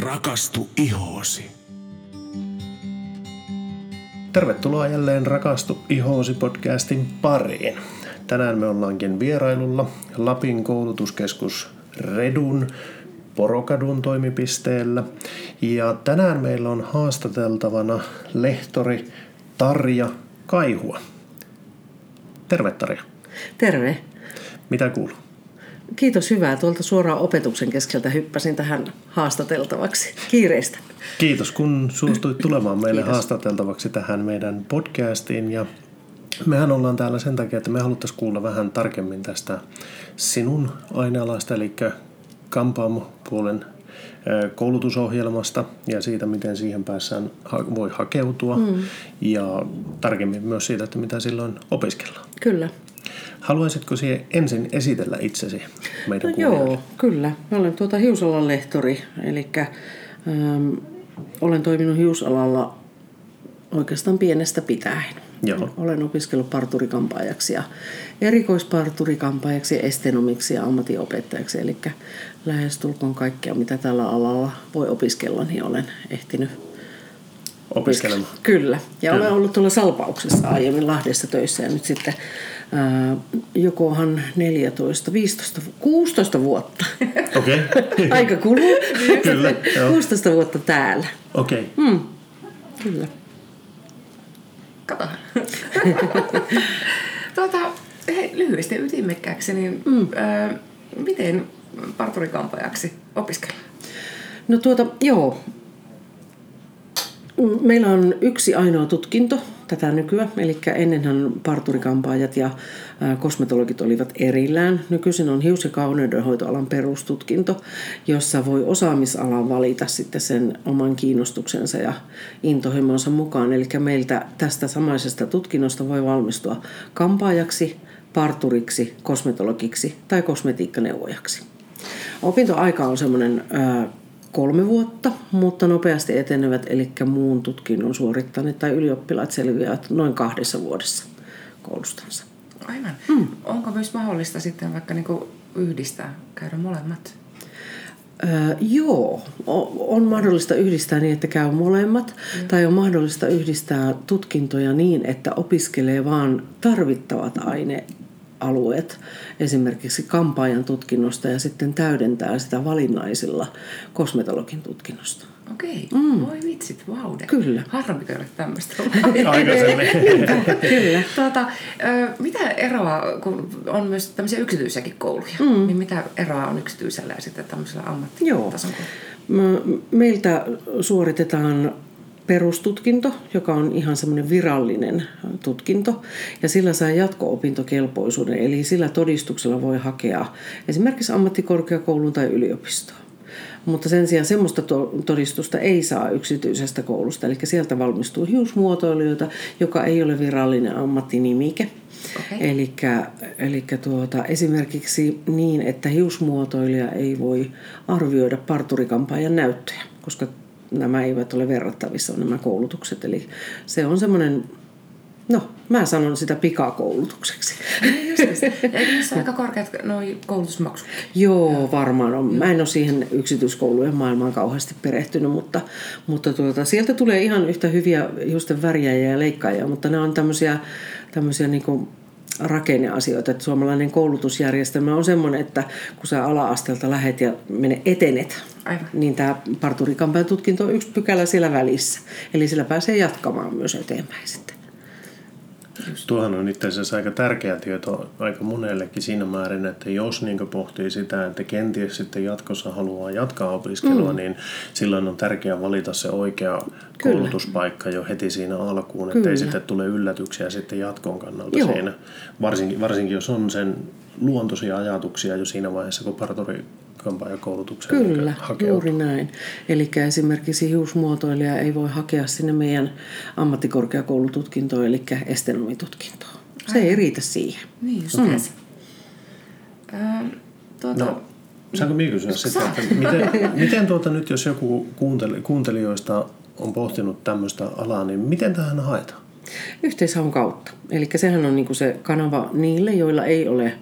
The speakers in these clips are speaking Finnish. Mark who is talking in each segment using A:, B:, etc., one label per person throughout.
A: Rakastu ihoosi.
B: Tervetuloa jälleen Rakastu ihoosi podcastin pariin. Tänään me ollaankin vierailulla Lapin koulutuskeskus Redun Porokadun toimipisteellä. Ja tänään meillä on haastateltavana lehtori Tarja Kaihua. Terve Tarja.
C: Terve.
B: Mitä kuuluu?
C: Kiitos hyvää. Tuolta suoraan opetuksen keskeltä hyppäsin tähän haastateltavaksi. Kiireistä.
B: Kiitos kun suostuit tulemaan meille Kiitos. haastateltavaksi tähän meidän podcastiin. Ja mehän ollaan täällä sen takia, että me haluttaisiin kuulla vähän tarkemmin tästä sinun ainealasta, eli kampaamopuolen koulutusohjelmasta ja siitä, miten siihen päässään voi hakeutua mm. ja tarkemmin myös siitä, että mitä silloin opiskellaan.
C: Kyllä.
B: Haluaisitko siihen ensin esitellä itsesi meidän
C: no joo, kyllä. Mä olen tuota hiusalan lehtori, eli ähm, olen toiminut hiusalalla oikeastaan pienestä pitäen. Joo. Olen opiskellut parturikampaajaksi ja erikoisparturikampaajaksi, estenomiksi ja ammatinopettajaksi. Eli lähestulkoon kaikkea, mitä tällä alalla voi opiskella, niin olen ehtinyt
B: opiskelemaan.
C: Kyllä. Ja Kyllä. olen ollut tuolla Salpauksessa aiemmin Lahdessa töissä ja nyt sitten jokohan 14, 15, 16 vuotta.
B: Okei. Okay.
C: Aika kuluu. Kyllä. 16 vuotta täällä.
B: Okei. Okay. Mm.
C: Kyllä.
D: Kato. tuota, hei, lyhyesti ytimekkääksi, niin mm. ää, miten parturikampajaksi opiskellaan?
C: No tuota, joo. Meillä on yksi ainoa tutkinto tätä nykyään, eli ennenhän parturikampaajat ja kosmetologit olivat erillään. Nykyisin on hius- ja kauneudenhoitoalan perustutkinto, jossa voi osaamisalan valita sitten sen oman kiinnostuksensa ja intohimonsa mukaan. Eli meiltä tästä samaisesta tutkinnosta voi valmistua kampaajaksi, parturiksi, kosmetologiksi tai kosmetiikkaneuvojaksi. Opintoaika on semmoinen kolme vuotta, mutta nopeasti etenevät, eli muun tutkinnon suorittaneet tai ylioppilaat selviävät noin kahdessa vuodessa koulustansa.
D: Aivan. Mm. Onko myös mahdollista sitten vaikka niinku yhdistää, käydä molemmat?
C: Öö, joo, on mahdollista yhdistää niin, että käy molemmat, mm. tai on mahdollista yhdistää tutkintoja niin, että opiskelee vain tarvittavat aine, alueet esimerkiksi kampaajan tutkinnosta ja sitten täydentää sitä valinnaisilla kosmetologin tutkinnosta.
D: Okei, mm. voi vitsit, vaude.
C: Kyllä.
D: Harmi käydä tämmöistä.
C: Kyllä.
D: Tuota, mitä eroa, kun on myös tämmöisiä yksityisiäkin kouluja, mm. niin mitä eroa on yksityisellä ja sitten tämmöisellä ammattitason
C: Joo. Meiltä suoritetaan perustutkinto, joka on ihan semmoinen virallinen tutkinto, ja sillä saa jatko-opintokelpoisuuden, eli sillä todistuksella voi hakea esimerkiksi ammattikorkeakouluun tai yliopistoon. Mutta sen sijaan semmoista todistusta ei saa yksityisestä koulusta, eli sieltä valmistuu hiusmuotoilijoita, joka ei ole virallinen ammattinimike. Okay. Eli tuota, esimerkiksi niin, että hiusmuotoilija ei voi arvioida parturikampaajan näyttöjä, koska nämä eivät ole verrattavissa nämä koulutukset. Eli se on semmoinen No, mä sanon sitä pikakoulutukseksi.
D: Eikö niissä aika korkeat noi koulutusmaksut?
C: Joo, varmaan on. Mä en ole siihen yksityiskoulujen maailmaan kauheasti perehtynyt, mutta, mutta tuota, sieltä tulee ihan yhtä hyviä justen värjäjiä ja leikkaajia, mutta nämä on tämmöisiä, tämmöisiä niin rakenneasioita. Että suomalainen koulutusjärjestelmä on semmoinen, että kun sä ala-asteelta lähet ja mene etenet, Aivan. niin tämä parturikampan tutkinto on yksi pykälä siellä välissä. Eli sillä pääsee jatkamaan myös eteenpäin sitten.
B: Just. Tuohan on itse asiassa aika tärkeä tieto aika monellekin siinä määrin, että jos niin pohtii sitä, että kenties sitten jatkossa haluaa jatkaa opiskelua, mm. niin silloin on tärkeää valita se oikea Kyllä. koulutuspaikka jo heti siinä alkuun, että ei sitten tule yllätyksiä sitten jatkon kannalta Joo. siinä. Varsinkin, varsinkin jos on sen luontoisia ajatuksia jo siinä vaiheessa, kun parturi kampaajakoulutukseen
C: Kyllä, juuri näin. Eli esimerkiksi hiusmuotoilija ei voi hakea sinne meidän ammattikorkeakoulututkintoon, eli estenomitutkintoon. Se Aivan. ei riitä siihen.
D: Niin, just mm. äh,
B: tuota... no, saanko minä kysyä sitä, että miten, miten tuota nyt, jos joku kuunteli, kuuntelijoista on pohtinut tämmöistä alaa, niin miten tähän haetaan?
C: Yhteishaun kautta. Eli sehän on niin se kanava niille, joilla ei ole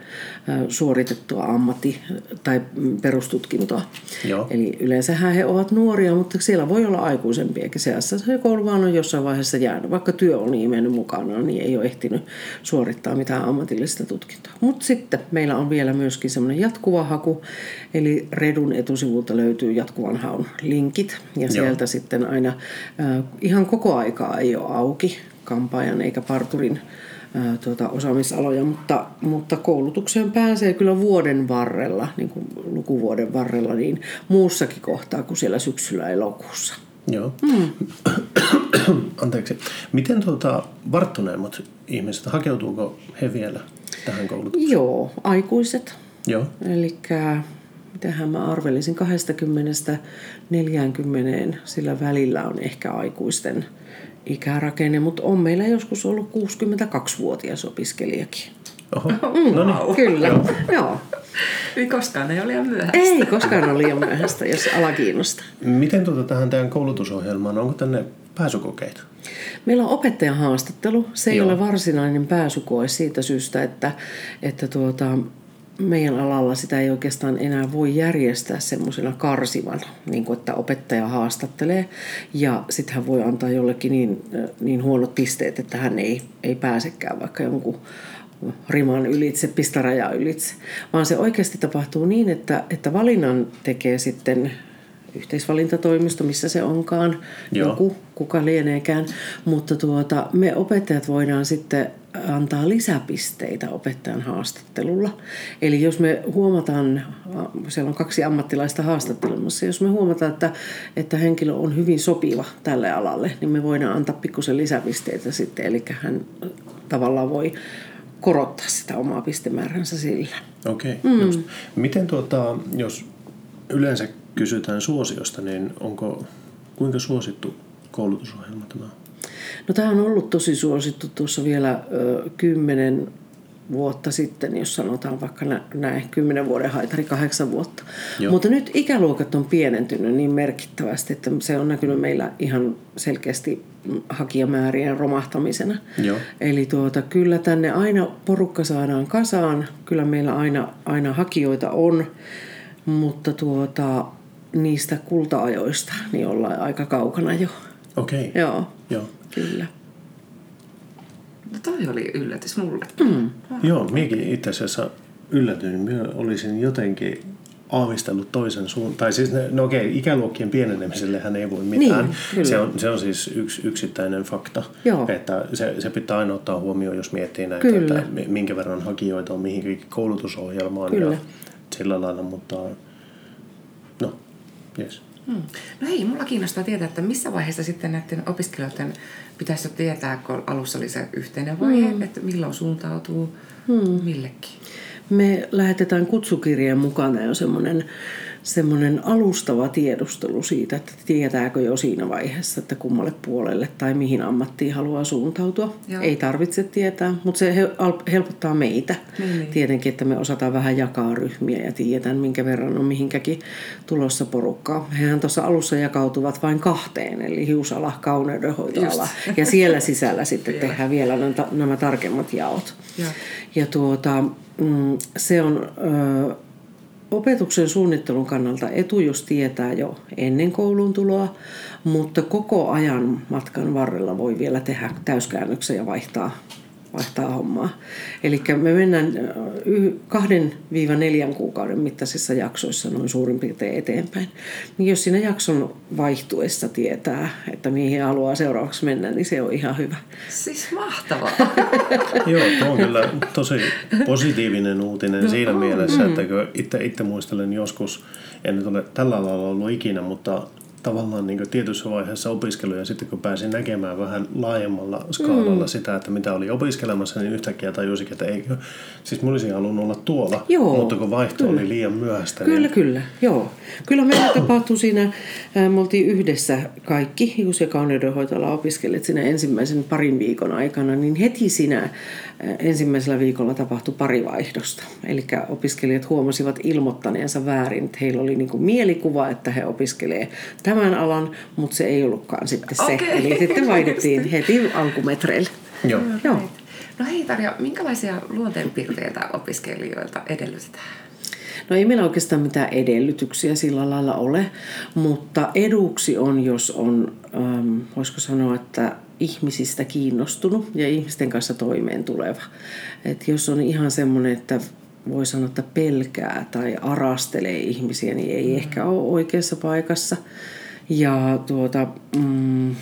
C: suoritettua ammatti- tai perustutkintoa.
B: Joo.
C: Eli yleensähän he ovat nuoria, mutta siellä voi olla aikuisempiakin seassa. Se koulu vaan on jossain vaiheessa jäänyt. Vaikka työ on niin mennyt mukana, niin ei ole ehtinyt suorittaa mitään ammatillista tutkintoa. Mutta sitten meillä on vielä myöskin semmoinen jatkuva haku. Eli Redun etusivulta löytyy jatkuvan haun linkit. Ja sieltä Joo. sitten aina äh, ihan koko aikaa ei ole auki kampaajan eikä parturin ää, tuota, osaamisaloja, mutta, mutta koulutukseen pääsee kyllä vuoden varrella, niin kuin lukuvuoden varrella, niin muussakin kohtaa kuin siellä syksyllä elokuussa.
B: Joo. Mm. Anteeksi. Miten tuota, varttuneemmat ihmiset, hakeutuuko he vielä tähän koulutukseen?
C: Joo, aikuiset.
B: Joo.
C: Eli mitähän mä arvelisin, 20-40 sillä välillä on ehkä aikuisten ikärakenne, mutta on meillä joskus ollut 62-vuotias opiskelijakin.
B: Oho. Mm, no niin.
C: Kyllä, joo. joo.
D: Ei koskaan ei ole liian myöhäistä.
C: Ei koskaan ole liian myöhäistä, jos ala kiinnostaa.
B: Miten tuota tähän teidän koulutusohjelmaan, onko tänne pääsykokeita?
C: Meillä on opettajan haastattelu. Se ei Joo. ole varsinainen pääsykoe siitä syystä, että, että tuota, meidän alalla sitä ei oikeastaan enää voi järjestää semmoisena karsivana, niin kuin että opettaja haastattelee ja sitten hän voi antaa jollekin niin, niin huonot pisteet, että hän ei, ei pääsekään vaikka jonkun riman ylitse, pistaraja ylitse, vaan se oikeasti tapahtuu niin, että, että valinnan tekee sitten yhteisvalintatoimisto, missä se onkaan, Joo. joku, kuka lieneekään. Mutta tuota, me opettajat voidaan sitten antaa lisäpisteitä opettajan haastattelulla. Eli jos me huomataan, siellä on kaksi ammattilaista haastattelemassa, jos me huomataan, että, että henkilö on hyvin sopiva tälle alalle, niin me voidaan antaa pikkusen lisäpisteitä sitten, eli hän tavallaan voi korottaa sitä omaa pistemääränsä sillä.
B: Okei, okay, mm. Miten tuota, jos yleensä kysytään suosiosta, niin onko kuinka suosittu koulutusohjelma tämä
C: No tämä on ollut tosi suosittu tuossa vielä ö, kymmenen vuotta sitten, jos sanotaan vaikka näin, kymmenen vuoden haitari, kahdeksan vuotta. Joo. Mutta nyt ikäluokat on pienentynyt niin merkittävästi, että se on näkynyt meillä ihan selkeästi hakijamäärien romahtamisena.
B: Joo.
C: Eli tuota, kyllä tänne aina porukka saadaan kasaan, kyllä meillä aina, aina hakijoita on, mutta tuota, niistä kulta-ajoista niin ollaan aika kaukana jo.
B: Okei. Okay.
C: Joo. Kyllä.
D: No toi oli yllätys mulle.
C: Mm.
B: Joo, minäkin itse asiassa yllätyin. Minä olisin jotenkin aavistellut toisen suuntaan. Tai siis, no okei, ikäluokkien pienenemiselle hän ei voi mitään. Niin, se, on, se on siis yksi yksittäinen fakta.
C: Joo.
B: Että se, se pitää aina ottaa huomioon, jos miettii näitä, kyllä. että minkä verran hakijoita on mihinkin koulutusohjelmaan. Kyllä. Ja sillä lailla, mutta no, yes.
D: Hmm. No hei, mulla kiinnostaa tietää, että missä vaiheessa sitten näiden opiskelijoiden pitäisi tietää, kun alussa oli se yhteinen vaihe, hmm. että milloin suuntautuu hmm. millekin.
C: Me lähetetään kutsukirjeen mukana jo semmoinen semmoinen alustava tiedustelu siitä, että tietääkö jo siinä vaiheessa, että kummalle puolelle tai mihin ammattiin haluaa suuntautua. Joo. Ei tarvitse tietää, mutta se helpottaa meitä. Niin, niin. Tietenkin, että me osataan vähän jakaa ryhmiä ja tiedetään, minkä verran on mihinkäkin tulossa porukkaa. Hehän tuossa alussa jakautuvat vain kahteen, eli hiusala, kauneudenhoitoala. Ja siellä sisällä sitten tehdään vielä nämä, tarkemmat jaot. Ja, ja tuota, mm, se on... Ö, opetuksen suunnittelun kannalta etu, jos tietää jo ennen koulun tuloa, mutta koko ajan matkan varrella voi vielä tehdä täyskäännöksen ja vaihtaa vaihtaa hommaa. Eli me mennään kahden viiva neljän kuukauden mittaisissa jaksoissa noin suurin piirtein eteenpäin. Niin jos siinä jakson vaihtuessa tietää, että mihin haluaa seuraavaksi mennä, niin se on ihan hyvä.
D: Siis mahtavaa.
B: Joo, tuo on kyllä tosi positiivinen uutinen no, siinä on. mielessä, mm. että itse, itse muistelen joskus, en nyt ole tällä lailla ollut ikinä, mutta tavallaan niin tietyssä vaiheessa opiskeluja, sitten kun pääsin näkemään vähän laajemmalla skaalalla mm. sitä, että mitä oli opiskelemassa, niin yhtäkkiä tajusin, että eikö, siis mä olisin halunnut olla tuolla, joo, mutta kun vaihto kyllä. oli liian myöhäistä.
C: Kyllä, niin... kyllä, joo. Kyllä meillä tapahtui siinä, me oltiin yhdessä kaikki, Juus- ja kauneudenhoitoala opiskelijat siinä ensimmäisen parin viikon aikana, niin heti siinä ensimmäisellä viikolla tapahtui pari vaihdosta. Eli opiskelijat huomasivat ilmoittaneensa väärin, että heillä oli niin mielikuva, että he opiskelevat tämän alan, mutta se ei ollutkaan sitten se.
D: Okei.
C: Eli sitten vaihdettiin heti alkumetreille.
B: Joo.
C: Joo.
D: No hei Tarja, minkälaisia luonteenpiirteitä opiskelijoilta edellytetään?
C: No ei meillä oikeastaan mitään edellytyksiä sillä lailla ole, mutta eduksi on, jos on, ähm, voisiko sanoa, että ihmisistä kiinnostunut ja ihmisten kanssa toimeen tuleva. Et jos on ihan semmoinen, että voi sanoa, että pelkää tai arastelee ihmisiä, niin ei mm. ehkä ole oikeassa paikassa. Ja tuota, mm,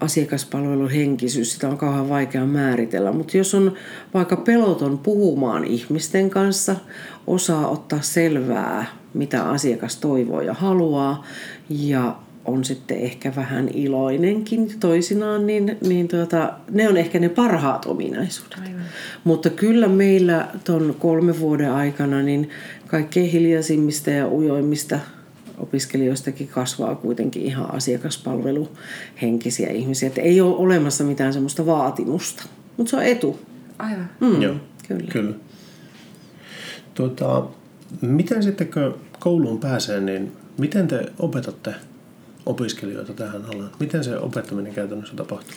C: asiakaspalvelun henkisyys, sitä on kauhean vaikea määritellä. Mutta jos on vaikka peloton puhumaan ihmisten kanssa, osaa ottaa selvää, mitä asiakas toivoo ja haluaa, ja on sitten ehkä vähän iloinenkin toisinaan, niin, niin tuota, ne on ehkä ne parhaat ominaisuudet.
D: Aivan.
C: Mutta kyllä meillä tuon kolmen vuoden aikana niin kaikkein hiljaisimmista ja ujoimmista opiskelijoistakin kasvaa kuitenkin ihan asiakaspalveluhenkisiä ihmisiä. Että ei ole olemassa mitään semmoista vaatimusta, mutta se on etu.
D: Aivan.
C: Mm,
B: Joo,
C: Kyllä.
B: kyllä. Tuota, miten sitten kun kouluun pääsee, niin miten te opetatte opiskelijoita tähän alaan? Miten se opettaminen käytännössä tapahtuu?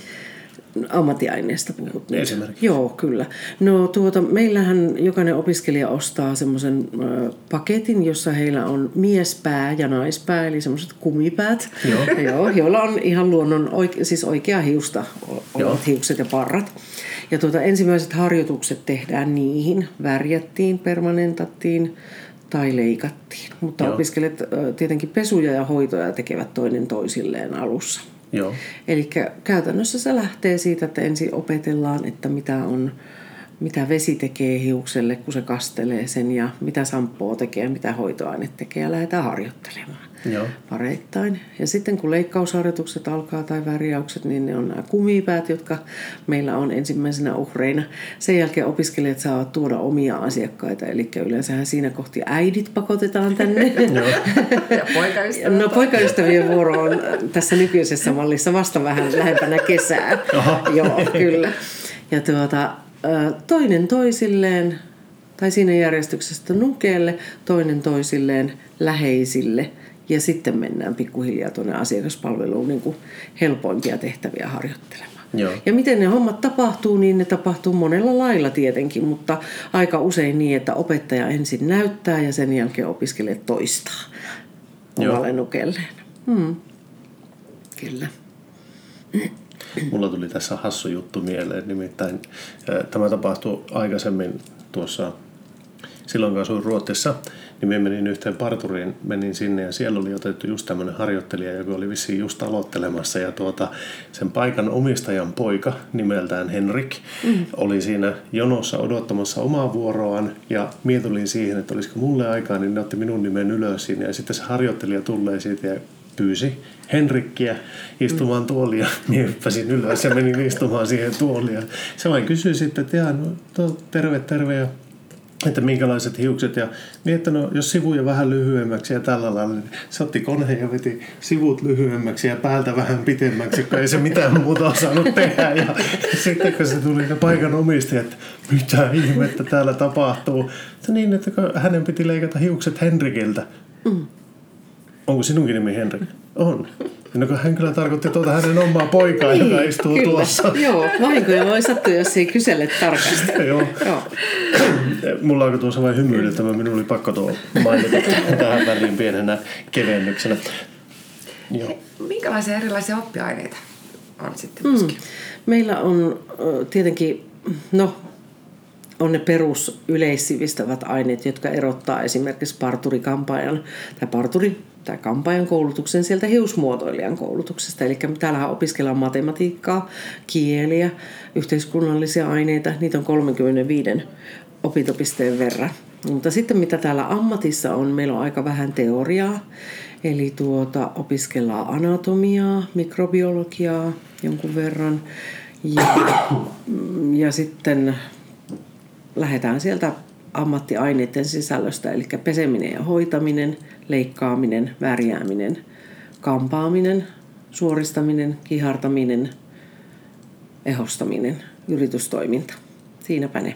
C: Ammattiaineesta puhut nyt.
B: Esimerkiksi.
C: Joo, kyllä. No tuota, meillähän jokainen opiskelija ostaa semmoisen paketin, jossa heillä on miespää ja naispää, eli semmoiset kumipäät,
B: Joo.
C: Joo, joilla on ihan luonnon, oike, siis oikea hiusta olevat hiukset ja parrat. Ja tuota, ensimmäiset harjoitukset tehdään niihin, värjättiin, permanentattiin tai leikattiin. Mutta
B: Joo.
C: opiskelijat tietenkin pesuja ja hoitoja tekevät toinen toisilleen alussa. Eli käytännössä se lähtee siitä, että ensin opetellaan, että mitä on mitä vesi tekee hiukselle, kun se kastelee sen ja mitä samppoo tekee mitä hoitoaine tekee ja lähdetään harjoittelemaan
B: Joo.
C: pareittain. Ja sitten kun leikkausharjoitukset alkaa tai värjäykset, niin ne on nämä kumipäät, jotka meillä on ensimmäisenä uhreina. Sen jälkeen opiskelijat saavat tuoda omia asiakkaita, eli yleensähän siinä kohti äidit pakotetaan tänne.
D: Ja.
C: No poikaystävien vuoro on tässä nykyisessä mallissa vasta vähän lähempänä kesää.
B: Aha.
C: Joo, kyllä. Ja tuota, toinen toisilleen, tai siinä järjestyksessä nukeelle, toinen toisilleen läheisille. Ja sitten mennään pikkuhiljaa tuonne asiakaspalveluun niin kuin helpoimpia tehtäviä harjoittelemaan.
B: Joo.
C: Ja miten ne hommat tapahtuu, niin ne tapahtuu monella lailla tietenkin, mutta aika usein niin, että opettaja ensin näyttää ja sen jälkeen opiskelijat toistaa
B: Joo.
C: omalle nukelleen. Hmm. Kyllä.
B: Mulla tuli tässä hassu juttu mieleen, nimittäin tämä tapahtui aikaisemmin tuossa, silloin kun asuin Ruotsissa, niin me menin yhteen parturiin, menin sinne ja siellä oli otettu just tämmöinen harjoittelija, joka oli vissiin just aloittelemassa ja tuota, sen paikan omistajan poika nimeltään Henrik mm. oli siinä jonossa odottamassa omaa vuoroaan ja mie tulin siihen, että olisiko mulle aikaa, niin ne otti minun nimen ylös siinä ja sitten se harjoittelija tulee siitä ja pyysi Henrikkiä istumaan tuolia. Minä hyppäsin ylös ja menin istumaan siihen tuoliin. Ja Se vain kysyi sitten, että no, to, terve, terve. Ja että minkälaiset hiukset ja että no, jos sivuja vähän lyhyemmäksi ja tällä lailla, niin se otti koneen ja veti sivut lyhyemmäksi ja päältä vähän pitemmäksi, kun ei se mitään muuta osannut tehdä. Ja sitten kun se tuli ne paikan omistaja, että mitä ihmettä täällä tapahtuu. Se niin, että hänen piti leikata hiukset Henrikiltä. Onko sinunkin nimi Henrik? On. No kun hän kyllä tarkoitti tuota hänen omaa poikaa, joka istuu
C: Kyllä.
B: tuossa.
C: Joo, vahinkoja voi sattua, jos ei kysele tarkasti.
B: Joo.
C: Joo.
B: Mulla alkoi tuossa vain hymyilyttämään. Minun oli pakko tuo mainita tähän väliin pienenä kevennyksenä. Joo.
D: Minkälaisia erilaisia oppiaineita on sitten
C: Mm. Meillä on tietenkin, no, on ne perus yleissivistävät aineet, jotka erottaa esimerkiksi parturikampaajan tai parturi tai kampaajan koulutuksen sieltä hiusmuotoilijan koulutuksesta. Eli täällähän opiskellaan matematiikkaa, kieliä, yhteiskunnallisia aineita. Niitä on 35 opintopisteen verran. Mutta sitten mitä täällä ammatissa on, meillä on aika vähän teoriaa. Eli tuota, opiskellaan anatomiaa, mikrobiologiaa jonkun verran. Ja, ja sitten lähdetään sieltä ammattiaineiden sisällöstä, eli peseminen ja hoitaminen, leikkaaminen, värjääminen, kampaaminen, suoristaminen, kihartaminen, ehostaminen, yritystoiminta. Siinäpä ne.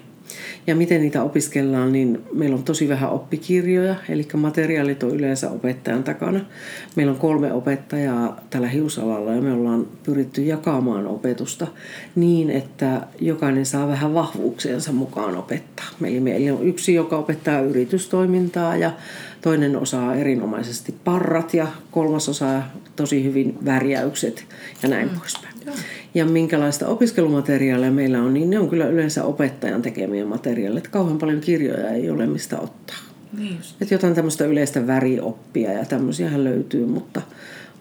C: Ja miten niitä opiskellaan, niin meillä on tosi vähän oppikirjoja, eli materiaalit on yleensä opettajan takana. Meillä on kolme opettajaa tällä hiusalalla ja me ollaan pyritty jakamaan opetusta niin, että jokainen saa vähän vahvuuksiensa mukaan opettaa. Eli meillä on yksi, joka opettaa yritystoimintaa ja toinen osaa erinomaisesti parrat ja kolmas osaa tosi hyvin värjäykset ja näin mm. poispäin. Ja minkälaista opiskelumateriaalia meillä on, niin ne on kyllä yleensä opettajan tekemiä materiaaleja. Kauhean paljon kirjoja ei ole mistä ottaa. Niin Että jotain tämmöistä yleistä värioppia ja tämmöisiähän löytyy, mutta,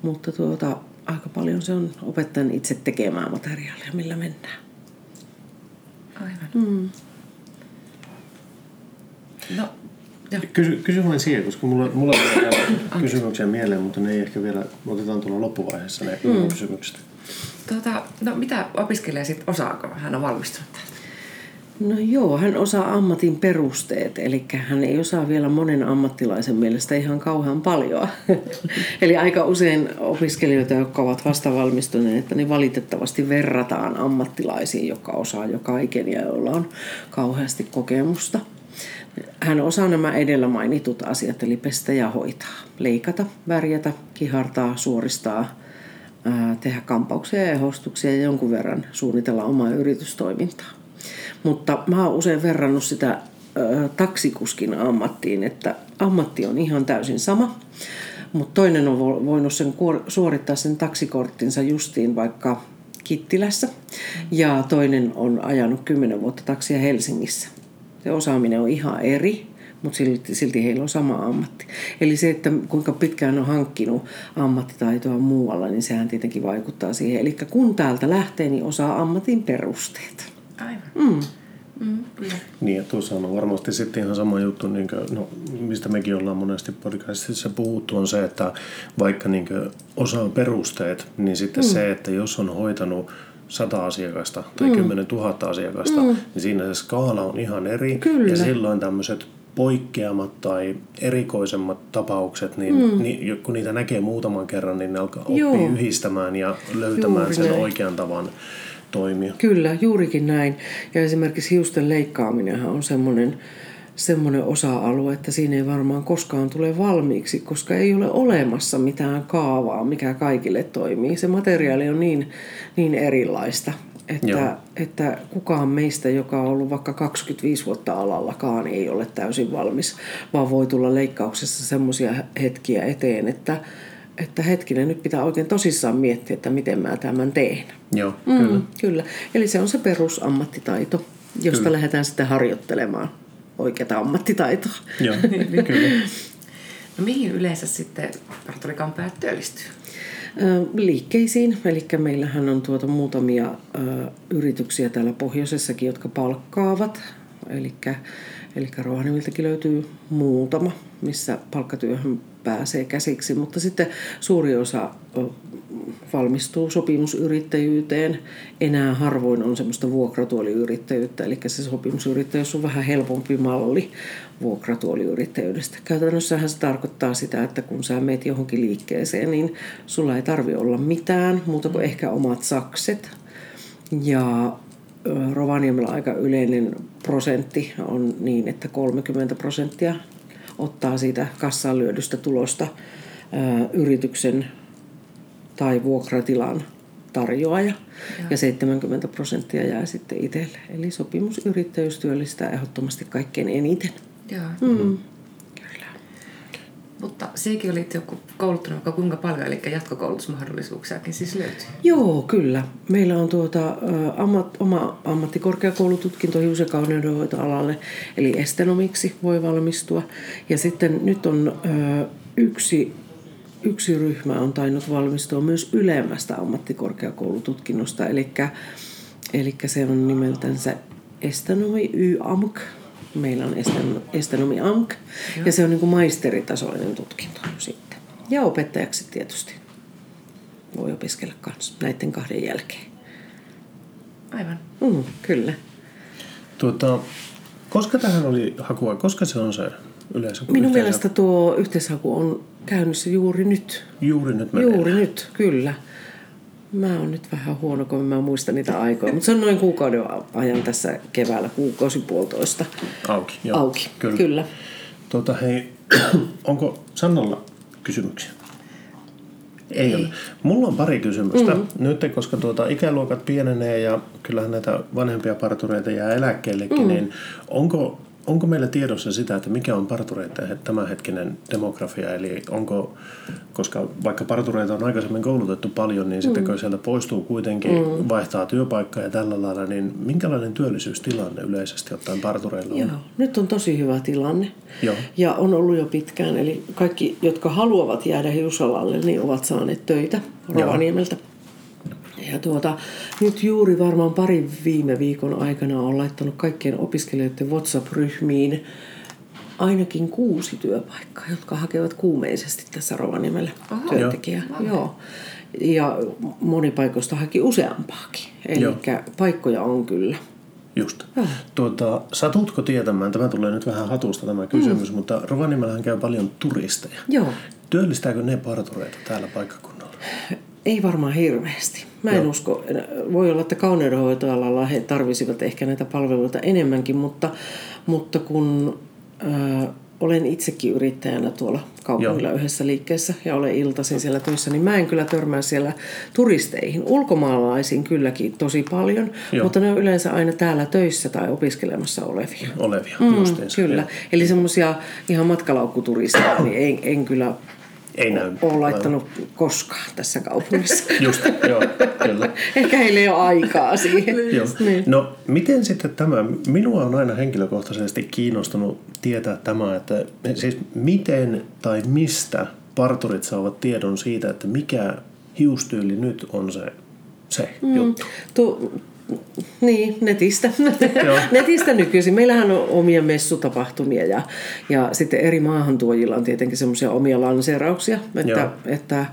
C: mutta tuota, aika paljon se on opettajan itse tekemää materiaalia, millä mennään.
D: Aivan. Mm.
B: No, Kysy, kysy vain siihen, koska mulla, mulla on kysymyksiä mieleen, mutta ne ei ehkä vielä, otetaan tuolla loppuvaiheessa ne mm. kysymykset.
D: Tota, no mitä opiskelija sitten osaako? Hän on valmistunut
C: No joo, hän osaa ammatin perusteet, eli hän ei osaa vielä monen ammattilaisen mielestä ihan kauhean paljon. eli aika usein opiskelijoita, jotka ovat vasta valmistuneet, niin valitettavasti verrataan ammattilaisiin, jotka osaa jo kaiken ja joilla on kauheasti kokemusta. Hän osaa nämä edellä mainitut asiat, eli pestä ja hoitaa, leikata, värjätä, kihartaa, suoristaa, tehdä kampauksia ja ehostuksia ja jonkun verran suunnitella omaa yritystoimintaa. Mutta mä oon usein verrannut sitä taksikuskin ammattiin, että ammatti on ihan täysin sama, mutta toinen on voinut sen suorittaa sen taksikorttinsa justiin vaikka Kittilässä ja toinen on ajanut 10 vuotta taksia Helsingissä. Se osaaminen on ihan eri, mutta silti, silti heillä on sama ammatti. Eli se, että kuinka pitkään on hankkinut ammattitaitoa muualla, niin sehän tietenkin vaikuttaa siihen. Eli kun täältä lähtee, niin osaa ammatin perusteet.
D: Aivan. Mm.
B: Mm, Niin, ja tuossa on varmasti sitten ihan sama juttu, niin kuin, no, mistä mekin ollaan monesti podcastissa puhuttu, on se, että vaikka niin kuin, osaa perusteet, niin sitten mm. se, että jos on hoitanut sata asiakasta tai mm. 10 000 asiakasta, mm. niin siinä se skaala on ihan eri. Kyllä. Ja silloin tämmöiset poikkeamat tai erikoisemmat tapaukset, niin, mm. niin kun niitä näkee muutaman kerran, niin ne alkaa oppia yhdistämään ja löytämään Juuri sen näin. oikean tavan toimia.
C: Kyllä, juurikin näin. Ja esimerkiksi hiusten leikkaaminen on semmoinen, semmoinen osa-alue, että siinä ei varmaan koskaan tule valmiiksi, koska ei ole olemassa mitään kaavaa, mikä kaikille toimii. Se materiaali on niin, niin erilaista, että, että kukaan meistä, joka on ollut vaikka 25 vuotta alallakaan, ei ole täysin valmis, vaan voi tulla leikkauksessa semmoisia hetkiä eteen, että, että hetkinen, nyt pitää oikein tosissaan miettiä, että miten mä tämän teen.
B: Joo, mm, kyllä.
C: kyllä. Eli se on se perusammattitaito, josta kyllä. lähdetään sitten harjoittelemaan oikeata ammattitaitoa.
B: Joo, kyllä.
D: No mihin yleensä sitten parturikampaajat työllistyy?
C: Liikkeisiin. Eli meillähän on tuota muutamia yrityksiä täällä pohjoisessakin, jotka palkkaavat. Eli Rovaniemiltäkin löytyy muutama, missä palkkatyöhön pääsee käsiksi, mutta sitten suuri osa valmistuu sopimusyrittäjyyteen. Enää harvoin on semmoista vuokratuoliyrittäjyyttä, eli se sopimusyrittäjyys on vähän helpompi malli vuokratuoliyrittäjyydestä. Käytännössähän se tarkoittaa sitä, että kun sä meet johonkin liikkeeseen, niin sulla ei tarvi olla mitään muuta kuin ehkä omat sakset. Ja Rovaniemellä aika yleinen prosentti on niin, että 30 prosenttia ottaa siitä kassaan lyödystä tulosta yrityksen tai vuokratilan tarjoaja ja. ja 70 prosenttia jää sitten itselle. Eli sopimusyrittäjyys työllistää ehdottomasti kaikkein eniten.
D: Joo. Mm. Mutta sekin oli joku kouluttanut vaikka kuinka paljon, eli jatkokoulutusmahdollisuuksiakin siis löytyy.
C: Joo, kyllä. Meillä on tuota, ammat, oma ammattikorkeakoulututkinto hiusekaudenhoitoalalle, eli estenomiksi voi valmistua. Ja sitten nyt on ö, yksi yksi ryhmä on tainnut valmistua myös ylemmästä ammattikorkeakoulututkinnosta, eli, eli se on nimeltänsä Estanomi YAMK, meillä on Estanomi AMK, Joo. ja se on niin kuin maisteritasoinen tutkinto sitten. Ja opettajaksi tietysti voi opiskella myös näiden kahden jälkeen.
D: Aivan.
C: Mm, kyllä.
B: Tuota, koska tähän oli hakua, koska se on se yleensä?
C: Minun yhteishaku? mielestä tuo yhteishaku on käynnissä juuri nyt.
B: Juuri nyt
C: Juuri nyt, kyllä. Mä oon nyt vähän huono, kun mä muistan niitä aikoja, mutta se on noin kuukauden ajan tässä keväällä, kuukausi puolitoista.
B: Auki, joo.
C: Auki,
B: Kyllä.
C: kyllä.
B: Tuota, hei, onko Sannalla kysymyksiä? Ei, ole. Mulla on pari kysymystä. Mm. Nyt, koska tuota, ikäluokat pienenee ja kyllähän näitä vanhempia partureita jää eläkkeellekin, mm. niin onko, onko meillä tiedossa sitä, että mikä on partureiden tämänhetkinen demografia? Eli onko, koska vaikka partureita on aikaisemmin koulutettu paljon, niin sitten kun sieltä poistuu kuitenkin, mm. vaihtaa työpaikkaa ja tällä lailla, niin minkälainen työllisyystilanne yleisesti ottaen partureilla on?
C: Joo, nyt on tosi hyvä tilanne.
B: Joo.
C: Ja on ollut jo pitkään, eli kaikki, jotka haluavat jäädä hiusalalle, niin ovat saaneet töitä Rovaniemeltä. Ja tuota, nyt juuri varmaan parin viime viikon aikana on laittanut kaikkien opiskelijoiden WhatsApp-ryhmiin ainakin kuusi työpaikkaa, jotka hakevat kuumeisesti tässä Rovaniemellä
D: Aha.
C: työntekijää. Joo. Ja moni paikoista haki useampaakin. Eli
B: Joo.
C: paikkoja on kyllä.
B: Just. Tuota, satutko tietämään, tämä tulee nyt vähän hatusta tämä kysymys, mm. mutta Rovaniemellähän käy paljon turisteja.
C: Joo.
B: Työllistääkö ne partureita täällä paikkakunnalla?
C: Ei varmaan hirveästi. Mä en
B: Joo.
C: usko. Voi olla, että kauneudenhoitoalalla he tarvisivat ehkä näitä palveluita enemmänkin, mutta, mutta kun äh, olen itsekin yrittäjänä tuolla kaupungilla
B: Joo.
C: yhdessä liikkeessä ja olen iltaisin siellä töissä, niin mä en kyllä törmää siellä turisteihin. Ulkomaalaisiin kylläkin tosi paljon,
B: Joo.
C: mutta ne on yleensä aina täällä töissä tai opiskelemassa olevia.
B: Olevia,
C: Mm,
B: justiinsa.
C: kyllä.
B: Joo.
C: Eli semmoisia ihan matkalaukuturisteja, niin en, en kyllä
B: Ei näy.
C: ole laittanut koskaan tässä kaupungissa.
B: Just, joo, kyllä.
C: Ehkä heillä ei ole aikaa siihen.
B: Joo.
C: Niin.
B: No, miten sitten tämä, minua on aina henkilökohtaisesti kiinnostunut tietää tämä, että siis miten tai mistä parturit saavat tiedon siitä, että mikä hiustyyli nyt on se, se mm. juttu.
C: Tu, niin, netistä.
B: Joo.
C: netistä nykyisin. Meillähän on omia messutapahtumia ja, ja sitten eri maahantuojilla on tietenkin semmoisia omia lanseerauksia,
B: Joo.
C: että, että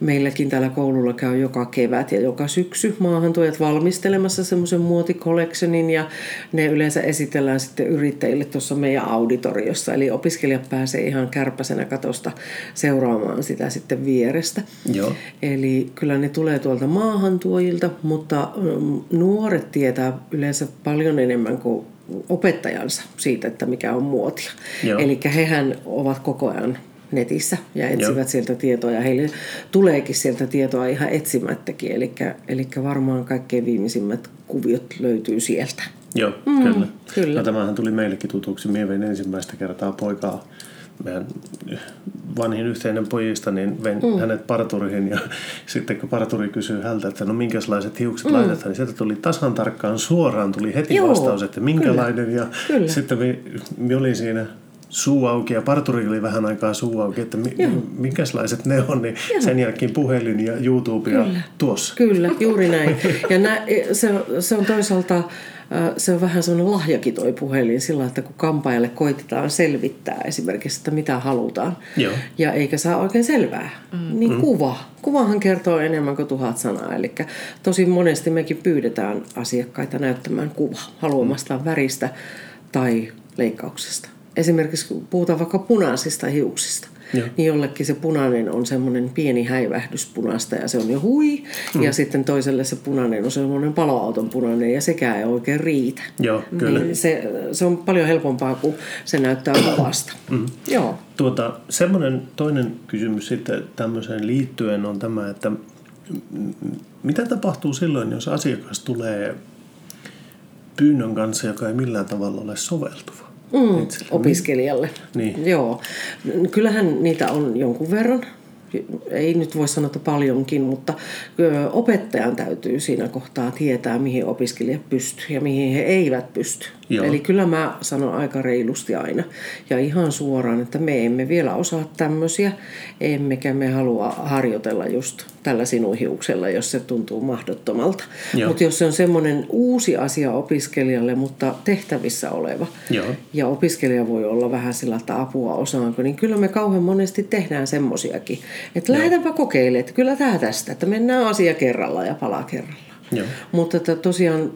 C: meilläkin täällä koululla käy joka kevät ja joka syksy maahantuojat valmistelemassa semmoisen muotikolektionin ja ne yleensä esitellään sitten yrittäjille tuossa meidän auditoriossa. Eli opiskelijat pääsee ihan kärpäsenä katosta seuraamaan sitä sitten vierestä.
B: Joo.
C: Eli kyllä ne tulee tuolta maahantuojilta, mutta mm, nuoret tietää yleensä paljon enemmän kuin opettajansa siitä, että mikä on muotia. Eli hehän ovat koko ajan netissä ja etsivät
B: Joo.
C: sieltä tietoa ja heille tuleekin sieltä tietoa ihan etsimättäkin. Eli, eli varmaan kaikkein viimeisimmät kuviot löytyy sieltä.
B: Joo, mm, kyllä.
C: kyllä.
B: No, tämähän tuli meillekin tutuksi. Mie vein ensimmäistä kertaa poikaa meidän vanhin yhteinen pojista, niin vein mm. hänet parturiin ja sitten kun parturi kysyy häneltä, että no minkälaiset hiukset mm. laitetaan, niin sieltä tuli tasan tarkkaan suoraan, tuli heti
C: Joo,
B: vastaus, että minkälainen ja
C: Kyllä.
B: sitten me, me oli siinä suu auki ja parturi oli vähän aikaa suu auki, että mi, minkälaiset ne on, niin sen jälkeen puhelin ja YouTube ja tuossa.
C: Kyllä, juuri näin. Ja nä, se, on- se on toisaalta se on vähän sellainen lahjakin toi puhelin sillä, että kun kampaajalle koitetaan selvittää esimerkiksi, että mitä halutaan,
B: Joo.
C: ja eikä saa oikein selvää, mm. niin kuva. Kuvahan kertoo enemmän kuin tuhat sanaa. Eli tosi monesti mekin pyydetään asiakkaita näyttämään kuva haluamastaan väristä tai leikkauksesta. Esimerkiksi kun puhutaan vaikka punaisista hiuksista,
B: Joo.
C: niin jollekin se punainen on semmoinen pieni häivähdys punaista ja se on jo hui. Mm. Ja sitten toiselle se punainen on semmoinen paloauton punainen ja sekään ei oikein riitä.
B: Joo, kyllä.
C: Niin se, se on paljon helpompaa, kun se näyttää kuvasta. Mm. Joo.
B: Tuota, semmoinen toinen kysymys sitten tämmöiseen liittyen on tämä, että mm, mitä tapahtuu silloin, jos asiakas tulee pyynnön kanssa, joka ei millään tavalla ole soveltuva?
C: Mm,
B: itselle?
C: opiskelijalle.
B: Niin.
C: Joo. Kyllähän niitä on jonkun verran. Ei nyt voi sanoa, että paljonkin, mutta opettajan täytyy siinä kohtaa tietää, mihin opiskelijat pystyy ja mihin he eivät pysty.
B: Joo.
C: Eli kyllä mä sanon aika reilusti aina ja ihan suoraan, että me emme vielä osaa tämmöisiä, emmekä me halua harjoitella just tällä sinun hiuksella, jos se tuntuu mahdottomalta. Mutta jos se on semmoinen uusi asia opiskelijalle, mutta tehtävissä oleva,
B: Joo.
C: ja opiskelija voi olla vähän sillä, että apua osaanko, niin kyllä me kauhean monesti tehdään semmosiakin. Että lähdetäänpä kokeilemaan, että kyllä tämä tästä, että mennään asia kerralla ja pala kerralla.
B: Joo.
C: Mutta että tosiaan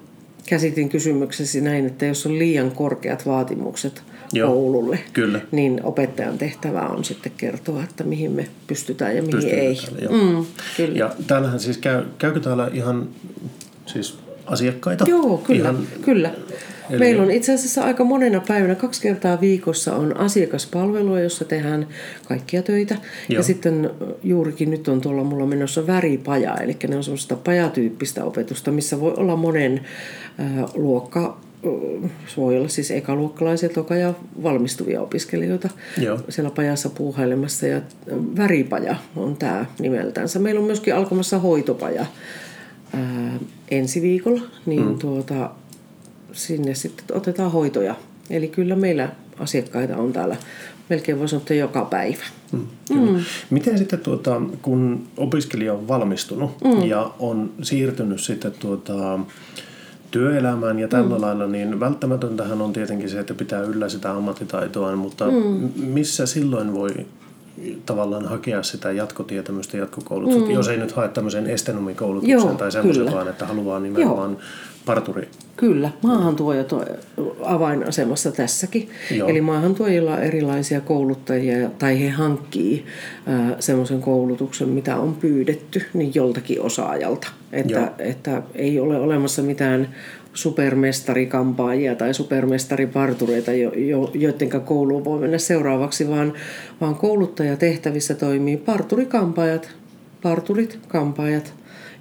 C: käsitin kysymyksesi näin, että jos on liian korkeat vaatimukset
B: Joo,
C: koululle.
B: kyllä.
C: Niin opettajan tehtävä on sitten kertoa, että mihin me pystytään ja mihin
B: Pystytään
C: ei.
B: täällä.
C: Mm, kyllä.
B: Ja täällähän siis käy, käykö täällä ihan siis asiakkaita?
C: Joo, kyllä.
B: Ihan,
C: kyllä.
B: Eli-
C: Meillä on itse asiassa aika monena päivänä, kaksi kertaa viikossa on asiakaspalvelua, jossa tehdään kaikkia töitä. Joo. Ja sitten juurikin nyt on tuolla mulla menossa väripaja, eli ne on semmoista pajatyyppistä opetusta, missä voi olla monen äh, luokka, voi olla siis ekaluokkalaisia, toka ja valmistuvia opiskelijoita
B: Joo.
C: siellä pajassa puuhailemassa. Ja väripaja on tämä nimeltänsä. Meillä on myöskin alkamassa hoitopaja ää, ensi viikolla, niin mm. tuota, sinne sitten otetaan hoitoja. Eli kyllä meillä asiakkaita on täällä melkein voi sanoa, että joka päivä.
B: Mm, mm. Miten sitten, tuota, kun opiskelija on valmistunut mm. ja on siirtynyt sitten tuota, työelämään ja tällä mm. lailla, niin välttämätöntähän on tietenkin se, että pitää yllä sitä ammattitaitoa, mutta mm. missä silloin voi tavallaan hakea sitä jatkotietämystä, jatkokoulutusta, mm. jos ei nyt hae tämmöisen estenomikoulutuksen
C: Joo,
B: tai semmoisen,
C: kyllä.
B: vaan että haluaa nimenomaan parturi.
C: Kyllä, maahantuojat on avainasemassa tässäkin.
B: Joo.
C: Eli maahantuojilla on erilaisia kouluttajia tai he hankkii semmoisen koulutuksen, mitä on pyydetty, niin joltakin osaajalta.
B: Joo.
C: Että, että ei ole olemassa mitään supermestarikampaajia tai supermestaripartureita, jo, jo, joiden kouluun voi mennä seuraavaksi, vaan, vaan kouluttajatehtävissä toimii parturikampaajat, parturit, kampaajat,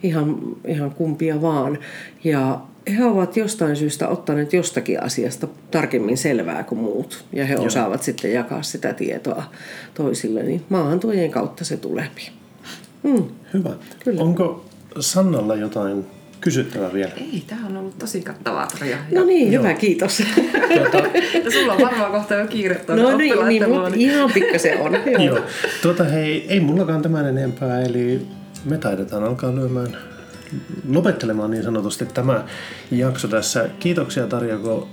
C: ihan, ihan kumpia vaan. Ja he ovat jostain syystä ottaneet jostakin asiasta tarkemmin selvää kuin muut. Ja he Joo. osaavat sitten jakaa sitä tietoa toisille. Niin maahantuojien kautta se tulee. Mm.
B: Hyvä.
C: Kyllä.
B: Onko Sannalla jotain kysyttävää vielä?
D: Ei, tämä on ollut tosi kattavaa Tarja.
C: No niin, hyvä, kiitos.
B: Tuota,
D: Ja sulla on varmaan kohta jo kiire tuonne
C: No niin, niin
D: luo,
C: ihan pikkasen on. Joo.
B: Joo. Tuota, hei, ei mullakaan tämän enempää, eli me taidetaan alkaa lyömään, lopettelemaan niin sanotusti tämä jakso tässä. Kiitoksia Tarja, kun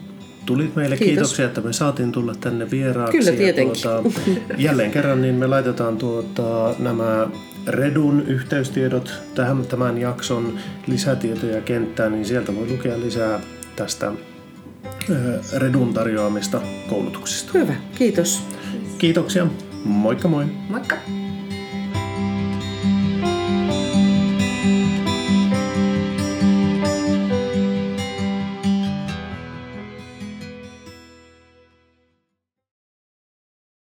B: tulit meille.
C: Kiitos.
B: Kiitoksia, että me saatiin tulla tänne vieraaksi.
C: Kyllä,
B: Ja
C: tietenkin.
B: tuota, jälleen kerran niin me laitetaan tuota, nämä Redun yhteystiedot tähän, tämän jakson lisätietoja kenttään, niin sieltä voi lukea lisää tästä ö, Redun tarjoamista koulutuksista.
C: Hyvä, kiitos.
B: Kiitoksia. Moikka moi.
D: Moikka!